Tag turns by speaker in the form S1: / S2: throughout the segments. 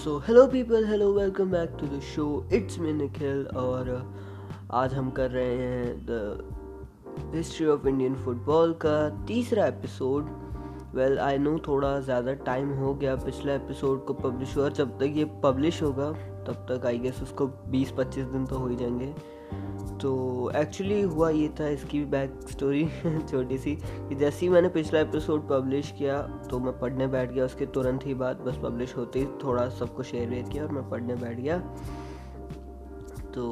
S1: So hello people hello welcome back to the show it's me Nikhil और आज हम कर रहे हैं the history of Indian football का तीसरा एपिसोड वेल आई नो थोड़ा ज़्यादा टाइम हो गया पिछला एपिसोड को पब्लिश हुआ जब तक ये पब्लिश होगा, तब तक आई गेस उसको 20-25 दिन तो हो ही जाएँगे. तो एक्चुअली हुआ ये था इसकी बैक स्टोरी छोटी सी कि जैसे ही मैंने पिछला एपिसोड पब्लिश किया तो मैं पढ़ने बैठ गया उसके तुरंत ही बाद बस पब्लिश होते ही थोड़ा सबको शेयर वेयर किया और मैं पढ़ने बैठ गया। तो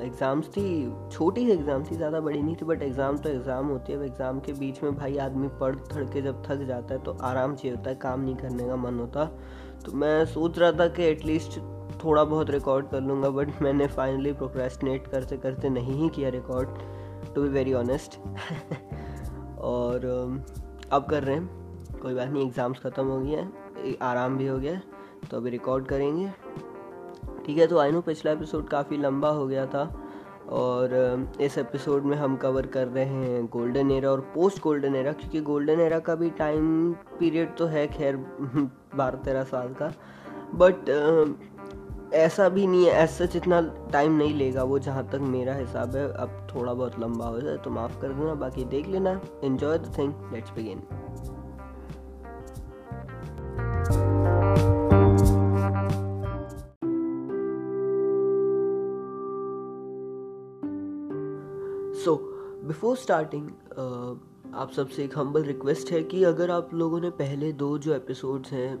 S1: एग्ज़ाम्स थी, छोटी सी एग्ज़ाम थी, ज़्यादा बड़ी नहीं थी बट एग्ज़ाम तो एग्ज़ाम होती है। अब एग्ज़ाम के बीच में भाई आदमी पढ़ थड़ के जब थक जाता है तो आराम चाहिए होता है, काम नहीं करने का मन होता। तो मैं सोच रहा था कि एटलीस्ट थोड़ा बहुत रिकॉर्ड कर लूँगा बट मैंने फाइनली प्रोक्रेस्टिनेट करते करते नहीं ही किया record to be very honest और um, अब कर रहे हैं। कोई बात नहीं एग्ज़ाम्स ख़त्म हो गया हैं आराम भी हो गया तो अभी रिकॉर्ड करेंगे। ठीक है तो आई नो पिछला एपिसोड काफ़ी लंबा हो गया था और um, इस एपिसोड में हम कवर कर रहे हैं गोल्डन एरा और पोस्ट गोल्डन एरा क्योंकि गोल्डन एरा का भी टाइम पीरियड तो है खैर बारह तेरह साल का। बट ऐसा भी नहीं है ऐसा जितना टाइम नहीं लेगा वो जहाँ तक मेरा हिसाब है। अब थोड़ा बहुत लंबा हो जाए तो माफ़ कर देना, बाकी देख लेना। Enjoy the thing let's begin so before starting आप सबसे एक हम्बल रिक्वेस्ट है कि अगर आप लोगों ने पहले दो जो एपिसोड्स हैं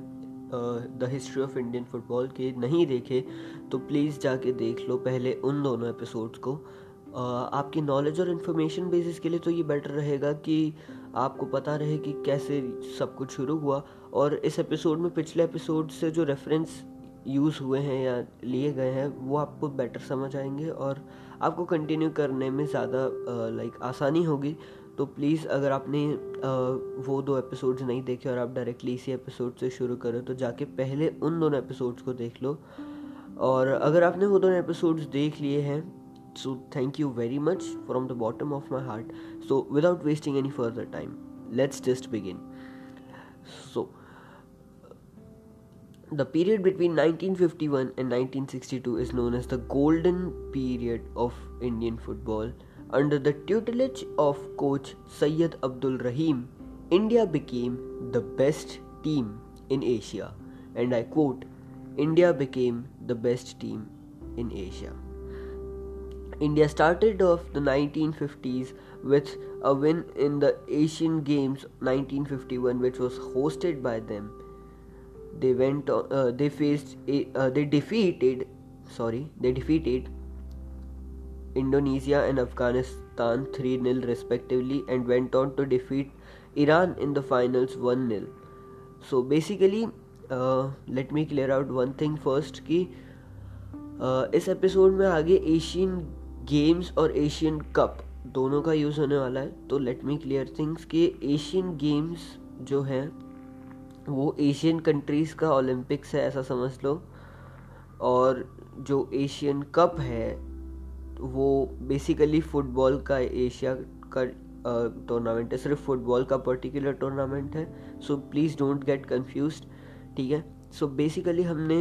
S1: the history of Indian football के नहीं देखे तो प्लीज़ जाके देख लो पहले उन दोनों एपिसोड्स को। uh, आपकी नॉलेज और इन्फॉर्मेशन बेसिस के लिए तो ये बेटर रहेगा कि आपको पता रहे कि कैसे सब कुछ शुरू हुआ। और इस एपिसोड में पिछले एपिसोड से जो रेफरेंस यूज़ हुए हैं या लिए गए हैं वो आपको बेटर समझ आएँगे और आपको कंटिन्यू करने में ज़्यादा लाइक आसानी होगी। तो प्लीज़ अगर आपने वो दो एपिसोड्स नहीं देखे और आप डायरेक्टली इसी एपिसोड से शुरू करो तो जाके पहले उन दोनों एपिसोड्स को देख लो। और अगर आपने वो दोनों एपिसोड्स देख लिए हैं so thank you very much from the bottom of my heart so without wasting any further time let's just begin so The period between 1951 and 1962 is known as the golden period of Indian football. Under the tutelage of coach Syed Abdul Rahim, India became the best team in Asia. And I quote, India became the best team in Asia. India started off the 1950s with a win in the Asian Games 1951, which was hosted by them. They went, uh, they faced, uh, they defeated, sorry, they defeated Indonesia and Afghanistan 3 0 respectively and went on to defeat Iran in the finals 1 0. So basically, uh, let me clear out one thing first कि uh, इस episode में आगे Asian games और Asian Cup दोनों का use होने वाला है तो लेट मी क्लियर थिंग्स कि एशियन गेम्स जो हैं वो एशियन कंट्रीज़ का ओलंपिक्स है ऐसा समझ लो और जो एशियन कप है वो बेसिकली फ़ुटबॉल का एशिया का टूर्नामेंट है। सिर्फ़ फुटबॉल का पर्टिकुलर टूर्नामेंट है। So please don't get confuse ठीक है? सो बेसिकली हमने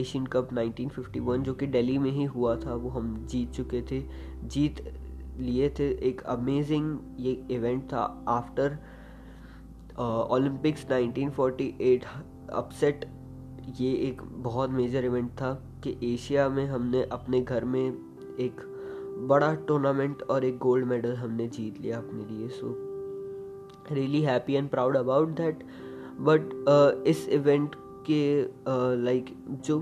S1: एशियन कप 1951 जो कि दिल्ली में ही हुआ था, वो हम जीत चुके थे। जीत लिए थे। एक अमेजिंग ये इवेंट था आफ्टर ओलंपिक्स 1948 अपसेट ये एक बहुत मेजर इवेंट था कि एशिया में हमने अपने घर में एक बड़ा टूर्नामेंट और एक गोल्ड मेडल हमने जीत लिया अपने लिए so really happy and proud about that but इस इवेंट के लाइक uh, like, जो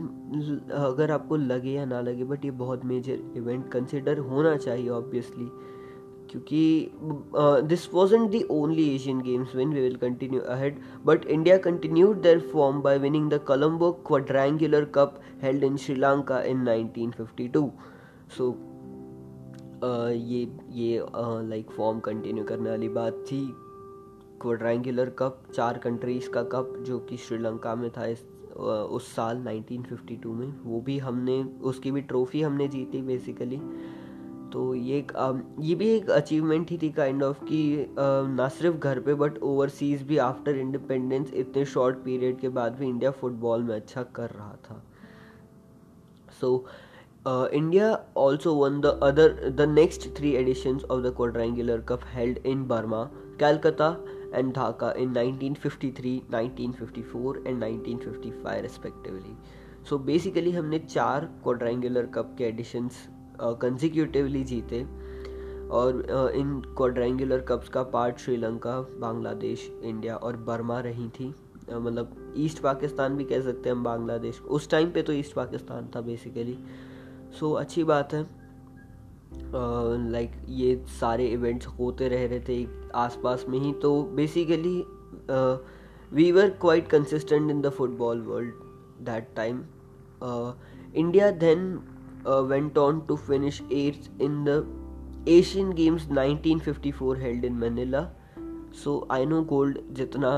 S1: अगर आपको लगे या ना लगे बट ये बहुत मेजर इवेंट कंसिडर होना चाहिए ऑब्वियसली क्योंकि this wasn't the only Asian Games win we will continue ahead but India continued their form by winning the Colombo Quadrangular Cup held in Sri Lanka in 1952 so uh, ये ये like form continue करने वाली बात थी। Quadrangular cup चार countries का cup जो कि श्रीलंका में था इस uh, उस साल 1952 में वो भी हमने उसकी भी ट्रॉफी हमने जीती बेसिकली तो ये एक ये भी एक अचीवमेंट ही थी काइंड ऑफ़ कि ना सिर्फ़ घर पे बट ओवरसीज भी आफ्टर इंडिपेंडेंस इतने शॉर्ट पीरियड के बाद भी इंडिया फुटबॉल में अच्छा कर रहा था। So India also won the other the next three edition of the Quadrangular Cup held in Burma Calcutta and Dhaka in 1953, 1954 एंड 1955 respectively. सो बेसिकली हमने चार क्वाड्रेंगुलर कप के एडिशंस कंजिक्यूटिवली जीते। और इन क्वाड्रेंगुलर कप्स का पार्ट श्रीलंका बांग्लादेश इंडिया और Burma रही थी। मतलब ईस्ट पाकिस्तान भी कह सकते हैं हम बांग्लादेश। उस टाइम पे तो ईस्ट पाकिस्तान था बेसिकली सो so, अच्छी बात है। लाइक uh, ये सारे इवेंट्स होते रह रहे थे आसपास में ही तो basically we were quite consistent in the football world that time India then went on to finish eighth in the Asian Games 1954 held in Manila. So I know gold जितना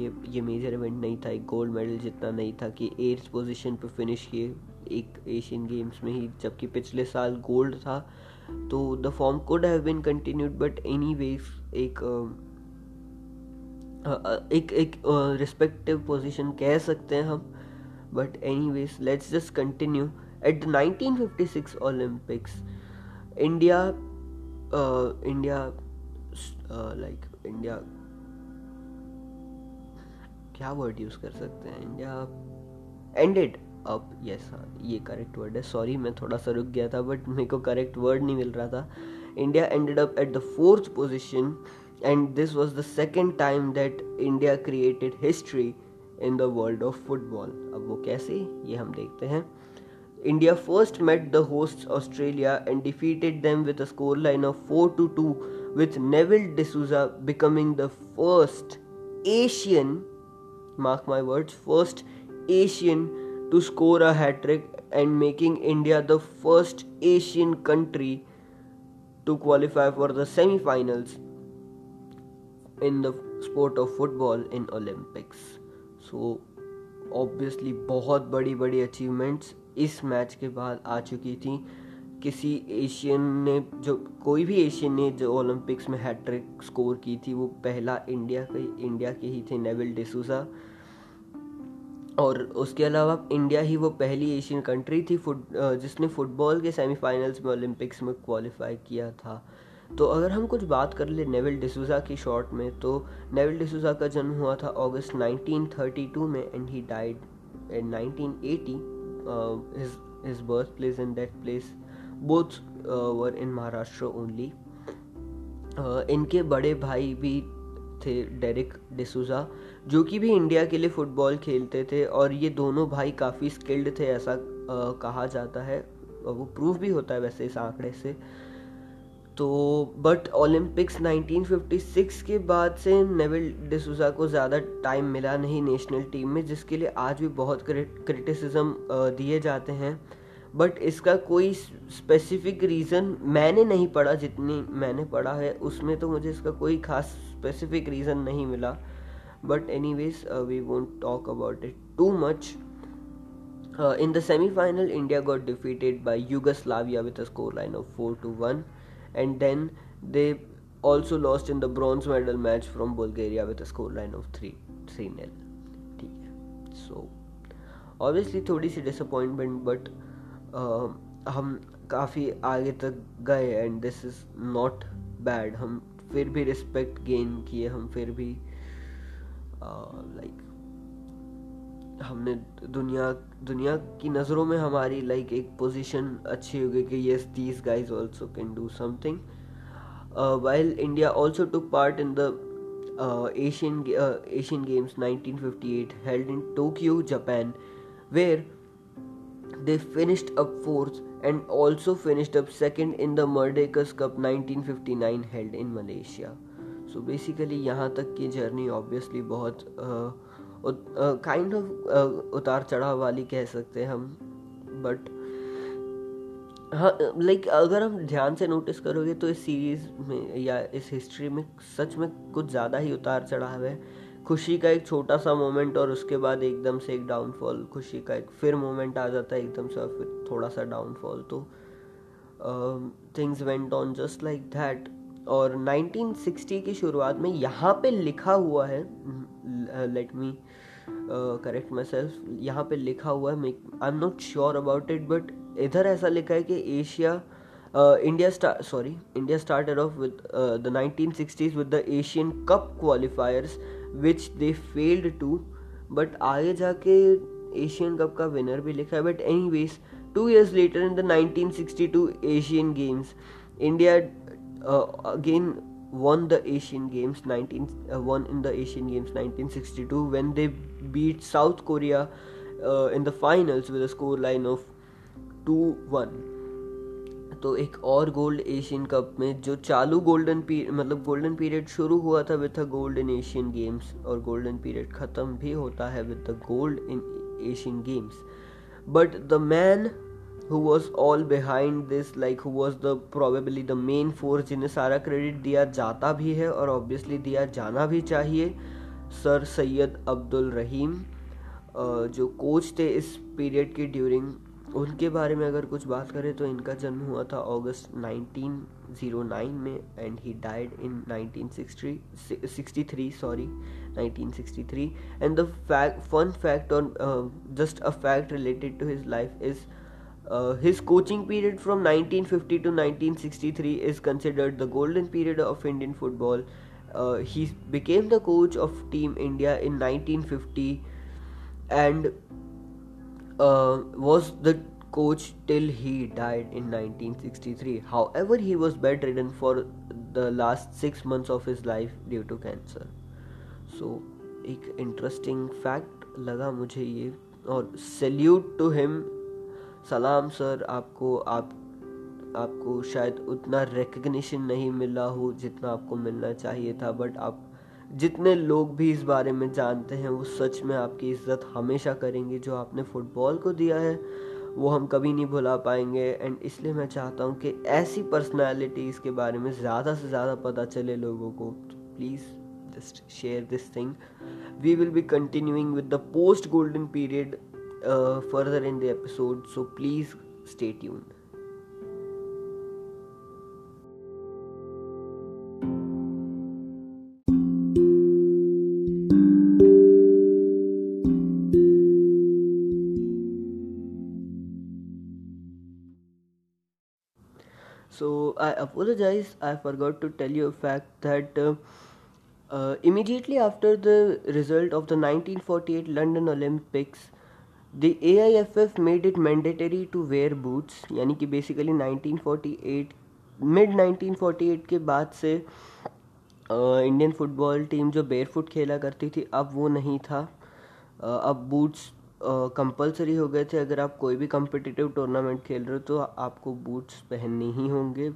S1: ये ये मेजर इवेंट नहीं था एक gold medal जितना नहीं था कि एट्थ पोजीशन पे फिनिश किए। एक एशियन गेम्स में ही जबकि पिछले साल गोल्ड था तो the form could have been continued but any ways एक एक एक रिस्पेक्टिव पोजीशन कह सकते हैं हम but any ways let's just continue At the 1956 Olympics, India, uh, India, uh, like India, क्या वर्ड यूज़ कर सकते हैं? इंडिया एंडेड अब यस हाँ ये करेक्ट वर्ड है सॉरी मैं थोड़ा सा रुक गया था बट मेरे को करेक्ट वर्ड नहीं मिल रहा था India ended up at the fourth position and this was the second time that India created history in the world of football अब वो कैसे ये हम देखते हैं India first met the hosts Australia and defeated them with a scoreline of 4 to 2 with Neville D'Souza becoming the first Asian mark my words first Asian to score a hat trick and making India the first Asian country to qualify for the semi-finals in the sport of football in Olympics. So obviously बहुत बड़ी बड़ी achievements इस match के बाद आ चुकी थी किसी एशियन ने जो कोई भी एशियन ने जो ओलंपिक्स में हैट्रिक स्कोर की थी वो पहला इंडिया का इंडिया के ही थे नेविल डिसूजा और उसके अलावा इंडिया ही वो पहली एशियन कंट्री थी फुट जिसने फुटबॉल के सेमीफाइनल्स में ओलंपिक्स में क्वालिफाई किया था। तो अगर हम कुछ बात कर ले नेविल डिसूजा की शॉर्ट में तो नेविल डिसूजा का जन्म हुआ था अगस्त 1932 में and he died in 1980 uh, his his birthplace and that place both uh, were in Maharashtra only इनके बड़े भाई भी थे डेरिक डिसूजा जो कि भी इंडिया के लिए फुटबॉल खेलते थे और ये दोनों भाई काफ़ी स्किल्ड थे ऐसा uh, कहा जाता है। वो प्रूफ भी होता है वैसे इस आंकड़े से। तो बट ओलंपिक्स 1956 के बाद से नेविल डिसूजा को ज़्यादा टाइम मिला नहीं नेशनल टीम में जिसके लिए आज भी बहुत क्रिटिसिज्म दिए जाते हैं। बट इसका कोई स्पेसिफिक रीज़न मैंने नहीं पढ़ा जितनी मैंने पढ़ा है उसमें तो मुझे इसका कोई खास स्पेसिफिक रीज़न नहीं मिला। But any ways we won't talk about it too much in the semifinal India got defeated by Yugoslavia with score line of four two one and then they also lost in the bronze medal match from Bulgaria with a scoreline of 3 3 nil. So obviously थोड़ी सी but uh, हम काफ़ी आगे तक गए and this is not bad हम फिर भी respect gain किए हम फिर भी लाइक हमने दुनिया दुनिया की नज़रों में हमारी लाइक एक पोजीशन अच्छी हो गई कि yes these guys also can do something while India also took part in the Asian Asian games 1958 held in Tokyo, Japan, where they finished up fourth and also finished up second in the Merdekers Cup 1959 held in Malaysia. So basically यहाँ तक की journey obviously बहुत uh, kind of उतार चढ़ाव वाली कह सकते हैं हम बट हाँ लाइक अगर हम ध्यान से नोटिस करोगे तो इस सीरीज़ में या इस हिस्ट्री में सच में कुछ ज़्यादा ही उतार चढ़ाव है खुशी का एक छोटा सा मोमेंट और उसके बाद एकदम से एक डाउनफॉल खुशी का एक फिर मोमेंट आ जाता है, एकदम से और फिर थोड़ा सा डाउनफॉल तो things went on just like that और 1960 की शुरुआत में यहाँ पे लिखा हुआ है let me correct myself यहाँ पे लिखा हुआ है I am not sure about it but इधर ऐसा लिखा है कि Asia India sorry India started off with the 1960s with the Asian cup qualifiers which they failed to but आगे जाके एशियन कप का विनर भी लिखा है। But any ways two years later in the nineteen sixty two Asian games India again won the Asian games won in the Asian games nineteen sixty two when they beat South Korea in the finals with score line of two one तो एक और gold Asian cup में जो चालू golden period मतलब golden period शुरू हुआ था with the gold in Asian games और गोल्डन पीरियड ख़त्म भी होता है with the gold in Asian games but the man who was all behind this like who was the probably the main force जिन्हें सारा क्रेडिट दिया जाता भी है और ऑब्वियसली दिया जाना भी चाहिए, सर सैयद अब्दुल रहीम जो कोच थे इस पीरियड के ड्यूरिंग उनके बारे में अगर कुछ बात करें तो इनका जन्म हुआ था अगस्त 1909 में and he died in 1963 sorry 1963 and the fun fact और just a fact related to his life is his coaching period from 1950 to 1963 is considered the golden period of Indian football he became the coach of team India in 1950 and uh, was the coach till he died in 1963. However, he was bedridden for the last six months of his life due to cancer. So, एक interesting fact लगा मुझे ये और salute to him सलाम sir आपको आप आपको शायद उतना रिकग्निशन नहीं मिला हो जितना आपको मिलना चाहिए था बट आप जितने लोग भी इस बारे में जानते हैं वो सच में आपकी इज़्ज़त हमेशा करेंगे। जो आपने फुटबॉल को दिया है वो हम कभी नहीं भुला पाएँगे। एंड इसलिए मैं चाहता हूँ कि ऐसी पर्सनैलिटीज़ के बारे में ज़्यादा से ज़्यादा पता चले लोगों को। Please just share this thing. We will be continuing with the post golden period further in the episode, so please stay tuned. Apologize. I forgot to tell you a fact that uh, uh, immediately after the result of the 1948 London Olympics, F F made it mandatory to wear boots यानी कि basically 1948 mid 1948 के बाद से Indian football team जो bare foot खेला करती थी अब वो नहीं था. Uh, अब बूट्स कंपलसरी uh, हो गए थे. अगर आप कोई भी कम्पिटिटिव टूर्नामेंट खेल रहे हो तो आपको बूट्स पहनने ही होंगे.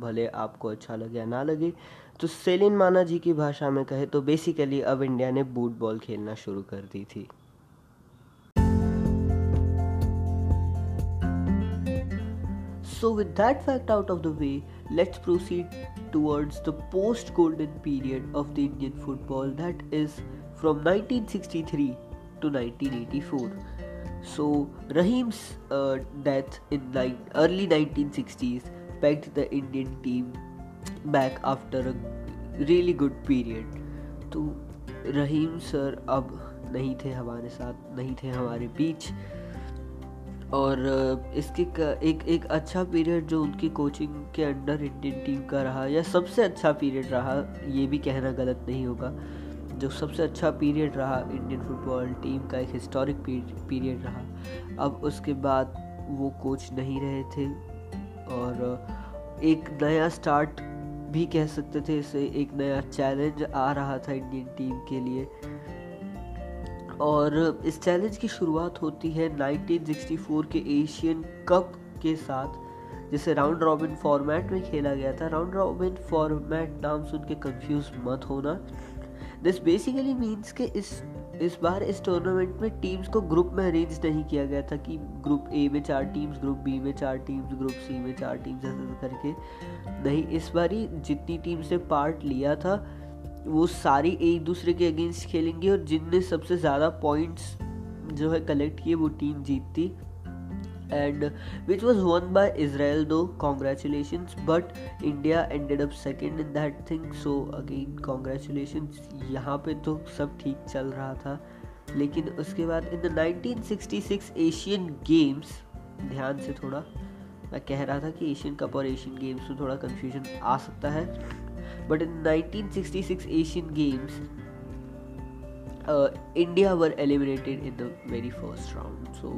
S1: भले आपको अच्छा लगे या ना लगे तो सेलिन माना जी की भाषा में कहे तो बेसिकली अब इंडिया ने बूट बॉल खेलना शुरू कर दी थी। So with that fact out of the way let's proceed towards the post golden period of the Indian football that is from 1963 to 1984 so Rahim's death in early 1960s pegged the Indian team back after a really good period. तो Rahim sir अब नहीं थे हमारे साथ, नहीं थे हमारे बीच। और इसके एक एक अच्छा पीरियड जो उनकी कोचिंग के अंडर इंडियन टीम का रहा, या सबसे अच्छा पीरियड रहा, ये भी कहना गलत नहीं होगा। जो सबसे अच्छा पीरियड रहा इंडियन फुटबॉल टीम का, एक हिस्टोरिक पीरियड रहा। अब उसके बाद वो कोच नहीं रहे थे। और एक नया स्टार्ट भी कह सकते थे, इसे एक नया चैलेंज आ रहा था इंडियन टीम के लिए। और, इस चैलेंज की शुरुआत होती है 1964 के एशियन कप के साथ, जिसे राउंड रॉबिन फॉर्मेट में खेला गया था। राउंड रॉबिन फॉर्मेट नाम सुन के कंफ्यूज मत होना। दिस बेसिकली मीन्स के इस इस बार इस टूर्नामेंट में टीम्स को ग्रुप में अरेंज नहीं किया गया था कि ग्रुप ए में चार टीम्स ग्रुप बी में चार टीम्स ग्रुप सी में चार टीम्स ऐसे करके। नहीं, इस बार ही जितनी टीम्स ने पार्ट लिया था, वो सारी एक दूसरे के अगेंस्ट खेलेंगी और जिनने सबसे ज़्यादा पॉइंट्स जो है कलेक्ट किए, वो टीम जीतती। And, which was won by Israel, though, congratulations. But India ended up second in that thing, so again, congratulations. यहाँ पे तो सब ठीक चल रहा था। लेकिन उसके बाद इन द 1966 एशियन गेम्स ध्यान से थोड़ा, मैं कह रहा था कि एशियन कप और एशियन गेम्स में थोड़ा कन्फ्यूज़न आ सकता है। But in 1966 Asian games India were eliminated in the very first round so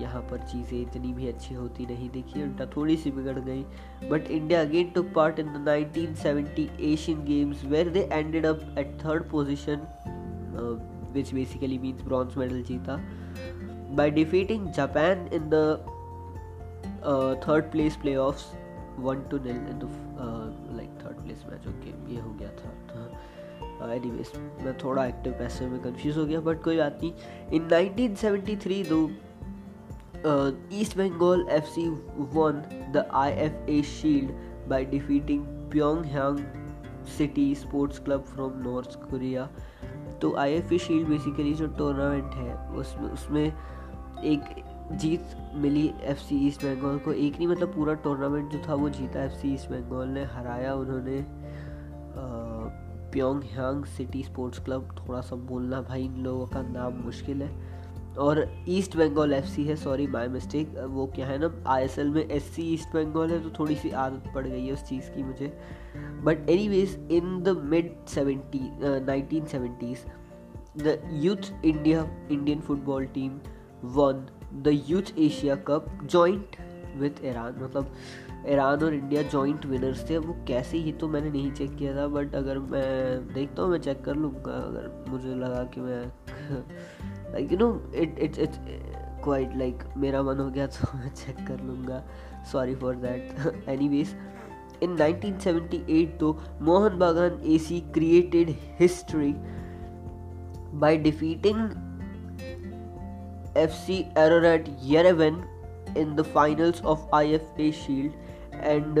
S1: यहाँ पर चीज़ें इतनी भी अच्छी होती नहीं देखिए उल्टा थोड़ी सी बिगड़ गई। But India again took part in the 1970 Asian games where they ended up at third position which basically means bronze medal जीता। By defeating Japan in the third place play off one two nil in the like third place match okay ये हो गया था any uh, मैं थोड़ा active पैसे में confuse हो गया बट कोई बात नहीं। इन 1973 दो uh, East Bengal FC won the IFA Shield by defeating Pyongyang City Sports Club from North Korea. तो I F A shield basically जो टूर्नामेंट है उसमें उसमें एक जीत मिली एफ़ सी ईस्ट बंगाल को। एक नहीं मतलब पूरा टूर्नामेंट जो था वो जीता एफ़ सी ईस्ट बंगाल ने हराया उन्होंने। प्योंग सिटी स्पोर्ट्स क्लब थोड़ा सा बोलना भाई इन लोगों का नाम मुश्किल है। और ईस्ट बंगाल एफ़ है सॉरी माई मिस्टेक वो क्या है ना आई एस एल में एस सी ईस्ट बंगाल है तो थोड़ी सी आदत पड़ गई है उस चीज़ की मुझे। But any in the mid seventy nineteen seventies the youth India Indian football team won the youth Asia cup joint with Iran मतलब ईरान और इंडिया जॉइंट विनर्स थे। वो कैसे ही तो मैंने नहीं चेक किया था बट अगर मैं देखता हूँ, मैं चेक कर लूँगा, अगर मुझे लगा कि मैं like you know it it it quite like मेरा मन हो गया तो मैं चेक कर लूँगा। Sorry for that any ways in 1978 तो Mohun Bagan A C created history by defeating F C Ararat Yerevan in the finals of I F A shield and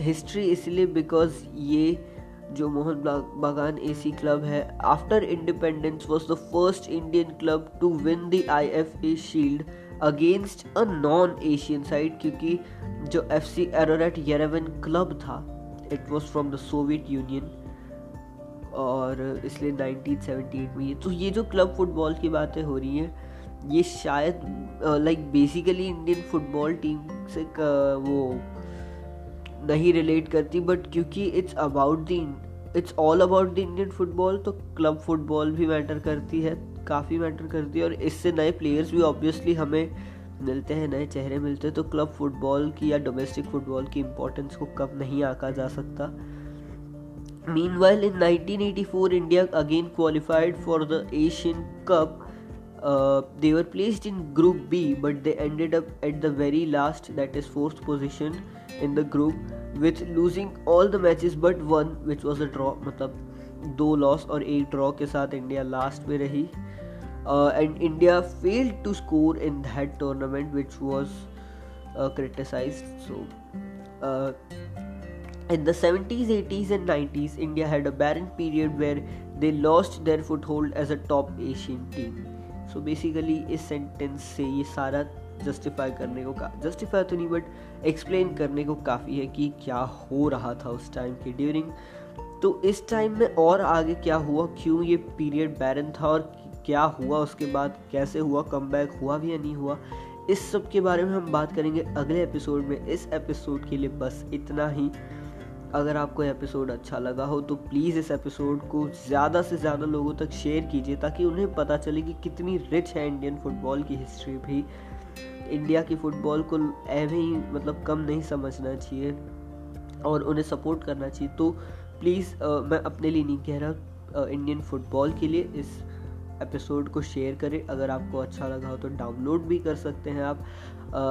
S1: history इसलिए बिकॉज़ ये जो मोहन बागान एसी क्लब है after independence was the first Indian club to win the I F A shield against a non Asian side क्योंकि जो F C Ararat Yerevan club था it was from the Soviet Union और इसलिए 1978 में ये तो ये जो क्लब फुटबॉल की बातें हो रही हैं, ये शायद like basically Indian football team से वो नहीं रिलेट करती बट क्योंकि it's about the it's all about the Indian football तो क्लब फुटबॉल भी मैटर करती है, काफ़ी मैटर करती है, और इससे नए प्लेयर्स भी ऑब्वियसली हमें मिलते हैं, नए चेहरे मिलते हैं तो क्लब फुटबॉल की या डोमेस्टिक फुटबॉल की इम्पोर्टेंस को कब नहीं आका जा सकता। Meanwhile in 1984 India again qualified for the Asian cup they were placed in group b but they ended up at the very last that is fourth position in the group with losing all the matches but one which was a draw मतलब दो loss और एक draw के साथ India last में रही and India failed to score in that tournament which was criticized so uh, in the 70s 80s and 90s india had a barren period where they lost their foothold as a top asian team So basically इस sentence से ये सारा justify करने को का justify तो नहीं but explain करने को काफ़ी है कि क्या हो रहा था उस टाइम के ड्यूरिंग तो इस टाइम में और आगे क्या हुआ? क्यों ये पीरियड बैरन था और क्या हुआ उसके बाद? कैसे हुआ? कम हुआ भी या नहीं हुआ? इस सब के बारे में हम बात करेंगे अगले एपिसोड में। इस एपिसोड के लिए बस इतना ही। अगर आपको एपिसोड अच्छा लगा हो तो प्लीज़ इस एपिसोड को ज़्यादा से ज़्यादा लोगों तक शेयर कीजिए, ताकि उन्हें पता चले कि कितनी रिच है इंडियन फुटबॉल की हिस्ट्री भी। इंडिया की फ़ुटबॉल को ऐसे ही मतलब कम नहीं समझना चाहिए और उन्हें सपोर्ट करना चाहिए। तो प्लीज़ मैं अपने लिए नहीं कह रहा इंडियन फुटबॉल के लिए, इस एपिसोड को शेयर करें। अगर आपको अच्छा लगा हो तो डाउनलोड भी कर सकते हैं आप।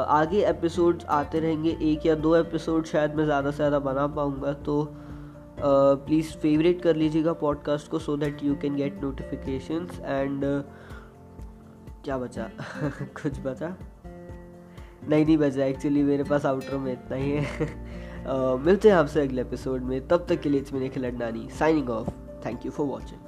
S1: आगे एपिसोड्स आते रहेंगे। एक या दो एपिसोड शायद मैं ज़्यादा से ज़्यादा बना पाऊँगा। तो प्लीज़ फेवरेट कर लीजिएगा पॉडकास्ट को so that you can get notifications and क्या बचा? कुछ बचा? नहीं नहीं बचा। एक्चुअली मेरे पास आउटरो में इतना ही है। uh, मिलते हैं आपसे अगले एपिसोड में। तब तक के लिए इट्स मेरे खिलड़नानी signing off thank you for watching